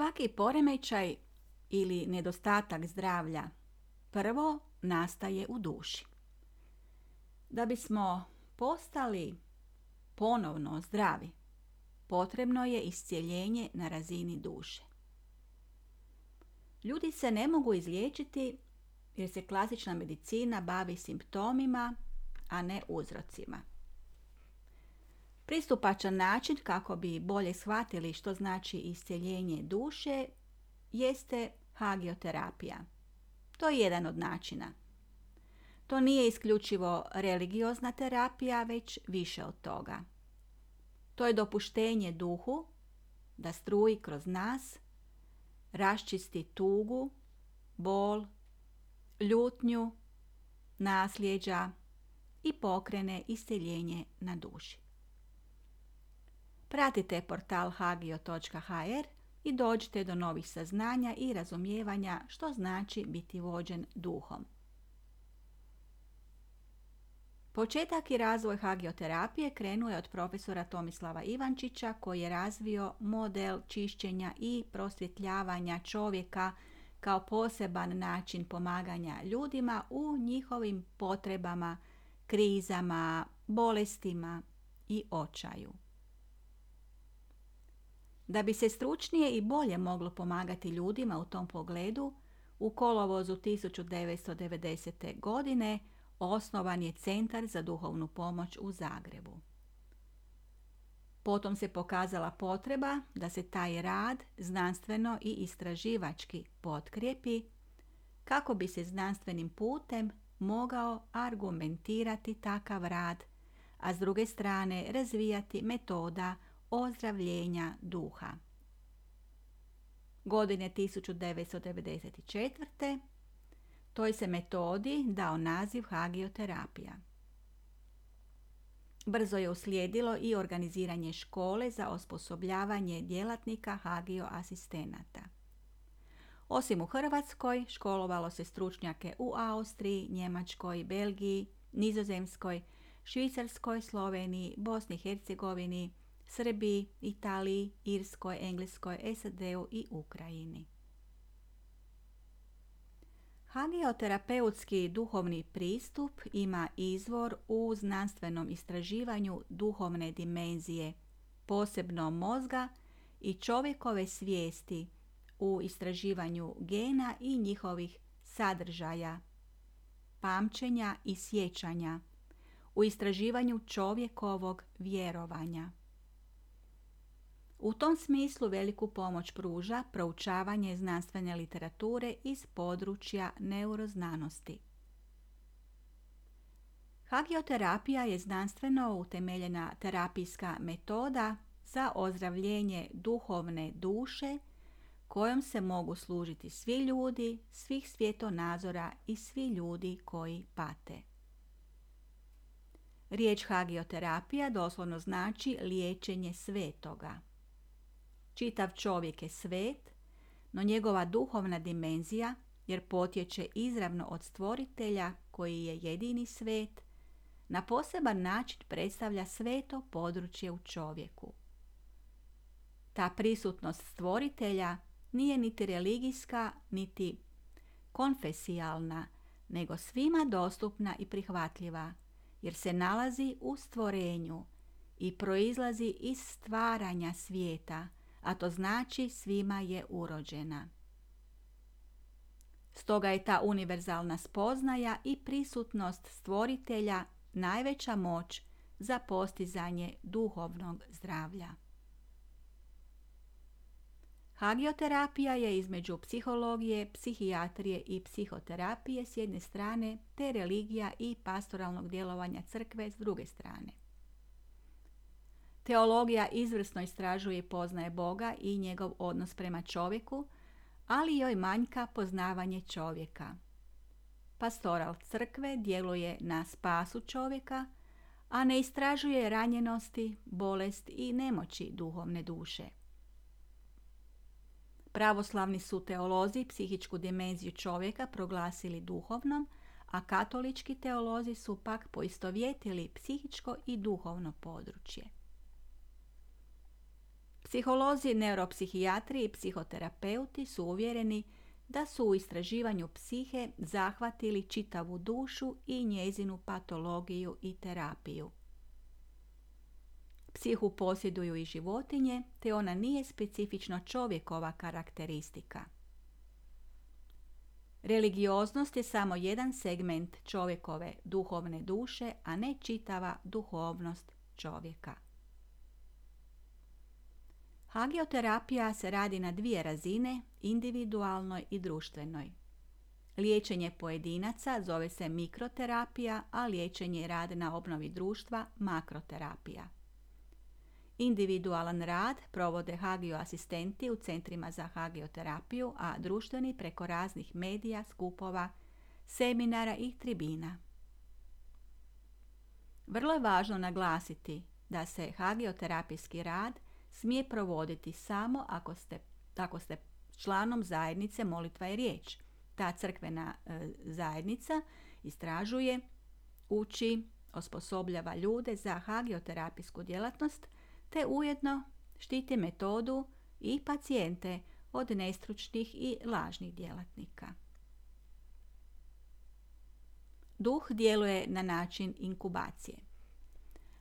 Svaki poremećaj ili nedostatak zdravlja prvo nastaje u duši. Da bismo postali ponovno zdravi, potrebno je iscijeljenje na razini duše. Ljudi se ne mogu izliječiti jer se klasična medicina bavi simptomima, a ne uzrocima. Pristupačan način kako bi bolje shvatili što znači iscijeljenje duše jeste hagioterapija. To je jedan od načina. To nije isključivo religiozna terapija, već više od toga. To je dopuštenje duhu da struji kroz nas, raščisti tugu, bol, ljutnju, nasljeđa i pokrene isceljenje na duši. Pratite portal hagio.hr i dođite do novih saznanja i razumijevanja što znači biti vođen duhom. Početak i razvoj hagioterapije krenuo je od profesora Tomislava Ivančića koji je razvio model čišćenja i prosvjetljavanja čovjeka kao poseban način pomaganja ljudima u njihovim potrebama, krizama, bolestima i očaju. Da bi se stručnije i bolje moglo pomagati ljudima u tom pogledu, u kolovozu 1990. godine osnovan je Centar za duhovnu pomoć u Zagrebu. Potom se pokazala potreba da se taj rad znanstveno i istraživački potkrijepi kako bi se znanstvenim putem mogao argumentirati takav rad, a s druge strane razvijati metoda ozdravljenja duha. Godine 1994. toj se metodi dao naziv hagioterapija. Brzo je uslijedilo i organiziranje škole za osposobljavanje djelatnika hagio asistenata. Osim u Hrvatskoj, školovalo se stručnjake u Austriji, Njemačkoj, Belgiji, Nizozemskoj, Švicarskoj, Sloveniji, Bosni i Hercegovini, Srbiji, Italiji, Irskoj, Engleskoj, SAD-u i Ukrajini. Hagioterapeutski duhovni pristup ima izvor u znanstvenom istraživanju duhovne dimenzije, posebno mozga i čovjekove svijesti u istraživanju gena i njihovih sadržaja, pamćenja i sjećanja, u istraživanju čovjekovog vjerovanja. U tom smislu veliku pomoć pruža proučavanje znanstvene literature iz područja neuroznanosti. Hagioterapija je znanstveno utemeljena terapijska metoda za ozdravljenje duhovne duše kojom se mogu služiti svi ljudi, svih svjetonazora i svi ljudi koji pate. Riječ hagioterapija doslovno znači liječenje svetoga. Čitav čovjek je svet, no njegova duhovna dimenzija, jer potječe izravno od stvoritelja koji je jedini svet, na poseban način predstavlja sveto područje u čovjeku. Ta prisutnost stvoritelja nije niti religijska, niti konfesijalna, nego svima dostupna i prihvatljiva, jer se nalazi u stvorenju i proizlazi iz stvaranja svijeta – a to znači svima je urođena. Stoga je ta univerzalna spoznaja i prisutnost stvoritelja najveća moć za postizanje duhovnog zdravlja. Hagioterapija je između psihologije, psihijatrije i psihoterapije s jedne strane, te religija i pastoralnog djelovanja crkve s druge strane. Teologija izvrsno istražuje i poznaje Boga i njegov odnos prema čovjeku, ali joj manjka poznavanje čovjeka. Pastoral crkve djeluje na spasu čovjeka, a ne istražuje ranjenosti, bolest i nemoći duhovne duše. Pravoslavni su teolozi psihičku dimenziju čovjeka proglasili duhovnom, a katolički teolozi su pak poistovjetili psihičko i duhovno područje. Psiholozi, neuropsihijatri i psihoterapeuti su uvjereni da su u istraživanju psihe zahvatili čitavu dušu i njezinu patologiju i terapiju. Psihu posjeduju i životinje, te ona nije specifično čovjekova karakteristika. Religioznost je samo jedan segment čovjekove duhovne duše, a ne čitava duhovnost čovjeka. Hagioterapija se radi na dvije razine, individualnoj i društvenoj. Liječenje pojedinaca zove se mikroterapija, a liječenje i rad na obnovi društva makroterapija. Individualan rad provode hagio asistenti u centrima za hagioterapiju, a društveni preko raznih medija, skupova, seminara i tribina. Vrlo je važno naglasiti da se hagioterapijski rad smije provoditi samo ako ste, ako ste članom zajednice molitva i riječ. Ta crkvena e, zajednica istražuje, uči, osposobljava ljude za hagioterapijsku djelatnost te ujedno štiti metodu i pacijente od nestručnih i lažnih djelatnika. Duh djeluje na način inkubacije.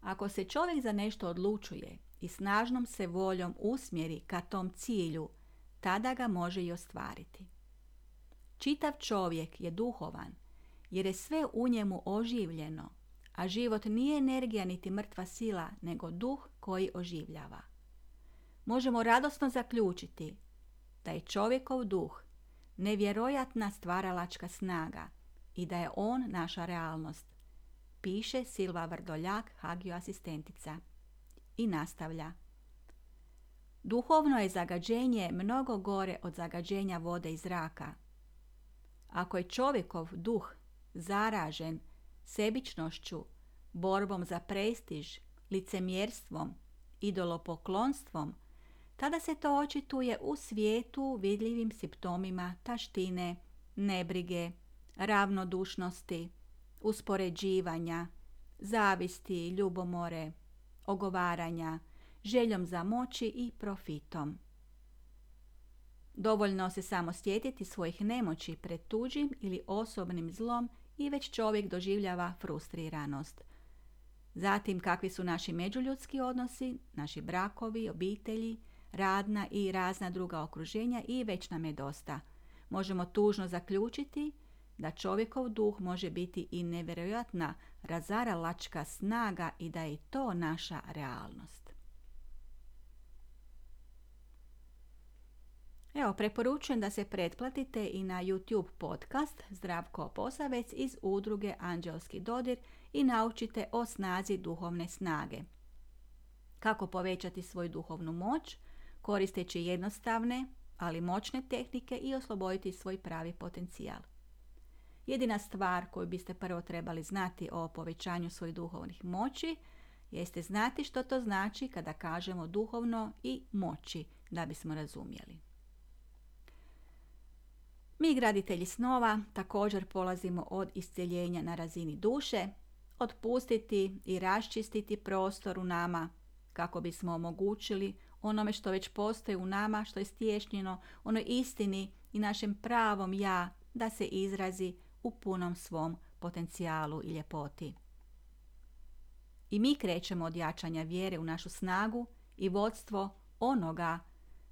Ako se čovjek za nešto odlučuje i snažnom se voljom usmjeri ka tom cilju, tada ga može i ostvariti. Čitav čovjek je duhovan, jer je sve u njemu oživljeno, a život nije energija niti mrtva sila, nego duh koji oživljava. Možemo radosno zaključiti da je čovjekov duh nevjerojatna stvaralačka snaga i da je on naša realnost, piše Silva Vrdoljak, Hagio asistentica i nastavlja. Duhovno je zagađenje mnogo gore od zagađenja vode i zraka. Ako je čovjekov duh zaražen sebičnošću, borbom za prestiž, licemjerstvom, idolopoklonstvom, tada se to očituje u svijetu vidljivim simptomima taštine, nebrige, ravnodušnosti, uspoređivanja, zavisti, ljubomore, ogovaranja, željom za moći i profitom. Dovoljno se samo sjetiti svojih nemoći pred tuđim ili osobnim zlom i već čovjek doživljava frustriranost. Zatim kakvi su naši međuljudski odnosi, naši brakovi, obitelji, radna i razna druga okruženja i već nam je dosta. Možemo tužno zaključiti da čovjekov duh može biti i nevjerojatna razaralačka snaga i da je to naša realnost. Evo, preporučujem da se pretplatite i na YouTube podcast Zdravko Posavec iz udruge Anđelski dodir i naučite o snazi duhovne snage. Kako povećati svoju duhovnu moć koristeći jednostavne, ali moćne tehnike i osloboditi svoj pravi potencijal. Jedina stvar koju biste prvo trebali znati o povećanju svojih duhovnih moći jeste znati što to znači kada kažemo duhovno i moći da bismo razumjeli. Mi graditelji snova također polazimo od isceljenja na razini duše, otpustiti i raščistiti prostor u nama kako bismo omogućili onome što već postoji u nama, što je stješnjeno, onoj istini i našem pravom ja da se izrazi u punom svom potencijalu i ljepoti. I mi krećemo od jačanja vjere u našu snagu i vodstvo onoga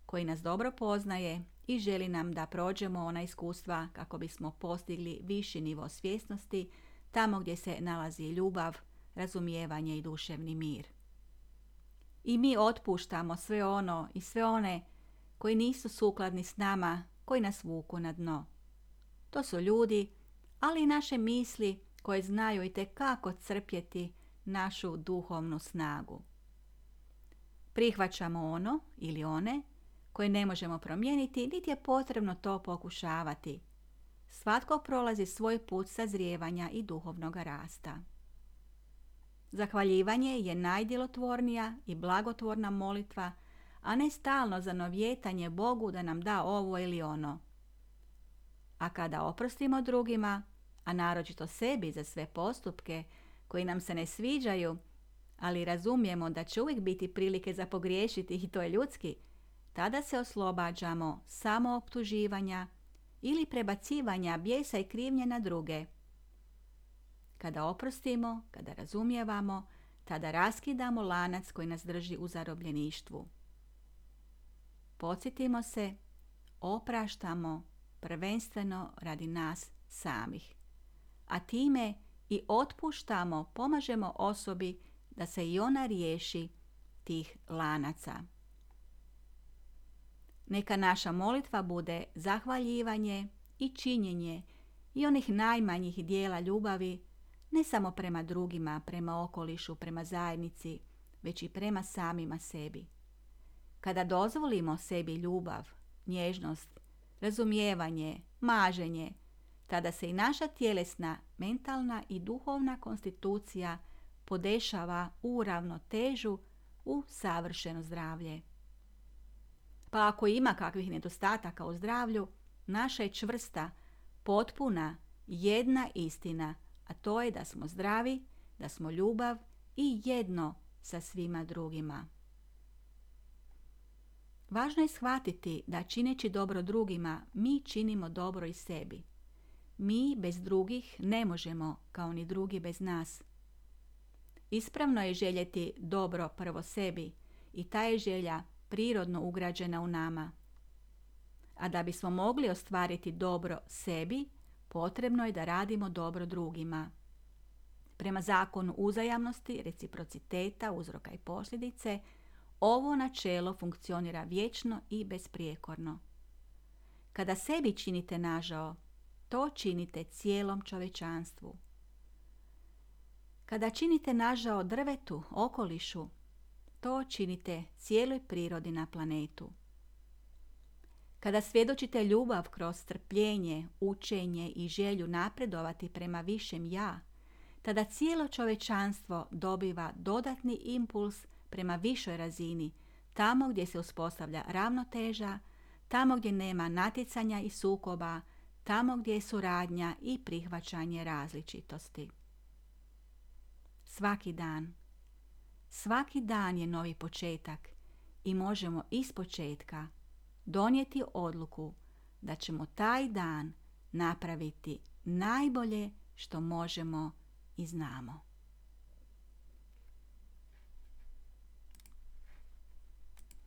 koji nas dobro poznaje i želi nam da prođemo ona iskustva kako bismo postigli viši nivo svjesnosti tamo gdje se nalazi ljubav, razumijevanje i duševni mir. I mi otpuštamo sve ono i sve one koji nisu sukladni s nama, koji nas vuku na dno. To su ljudi ali i naše misli koje znaju i kako crpjeti našu duhovnu snagu. Prihvaćamo ono ili one koje ne možemo promijeniti, niti je potrebno to pokušavati. Svatko prolazi svoj put sazrijevanja i duhovnog rasta. Zahvaljivanje je najdjelotvornija i blagotvorna molitva, a ne stalno zanovjetanje Bogu da nam da ovo ili ono. A kada oprostimo drugima, a naročito sebi za sve postupke koji nam se ne sviđaju, ali razumijemo da će uvijek biti prilike za pogriješiti i to je ljudski, tada se oslobađamo samo optuživanja ili prebacivanja bijesa i krivnje na druge. Kada oprostimo, kada razumijevamo, tada raskidamo lanac koji nas drži u zarobljeništvu. Podsjetimo se, opraštamo prvenstveno radi nas samih, a time i otpuštamo, pomažemo osobi da se i ona riješi tih lanaca. Neka naša molitva bude zahvaljivanje i činjenje i onih najmanjih dijela ljubavi, ne samo prema drugima, prema okolišu, prema zajednici, već i prema samima sebi. Kada dozvolimo sebi ljubav, nježnost, razumijevanje, maženje, tada se i naša tjelesna, mentalna i duhovna konstitucija podešava u ravnotežu u savršeno zdravlje. Pa ako ima kakvih nedostataka u zdravlju, naša je čvrsta, potpuna, jedna istina, a to je da smo zdravi, da smo ljubav i jedno sa svima drugima. Važno je shvatiti da čineći dobro drugima, mi činimo dobro i sebi. Mi bez drugih ne možemo, kao ni drugi bez nas. Ispravno je željeti dobro prvo sebi i ta je želja prirodno ugrađena u nama. A da bismo mogli ostvariti dobro sebi, potrebno je da radimo dobro drugima. Prema zakonu uzajamnosti, reciprociteta, uzroka i posljedice, ovo načelo funkcionira vječno i besprijekorno. Kada sebi činite nažao, to činite cijelom čovečanstvu. Kada činite nažao drvetu, okolišu, to činite cijeloj prirodi na planetu. Kada svjedočite ljubav kroz strpljenje, učenje i želju napredovati prema višem ja, tada cijelo čovečanstvo dobiva dodatni impuls prema višoj razini, tamo gdje se uspostavlja ravnoteža, tamo gdje nema natjecanja i sukoba, tamo gdje je suradnja i prihvaćanje različitosti. Svaki dan. Svaki dan je novi početak i možemo iz početka donijeti odluku da ćemo taj dan napraviti najbolje što možemo i znamo.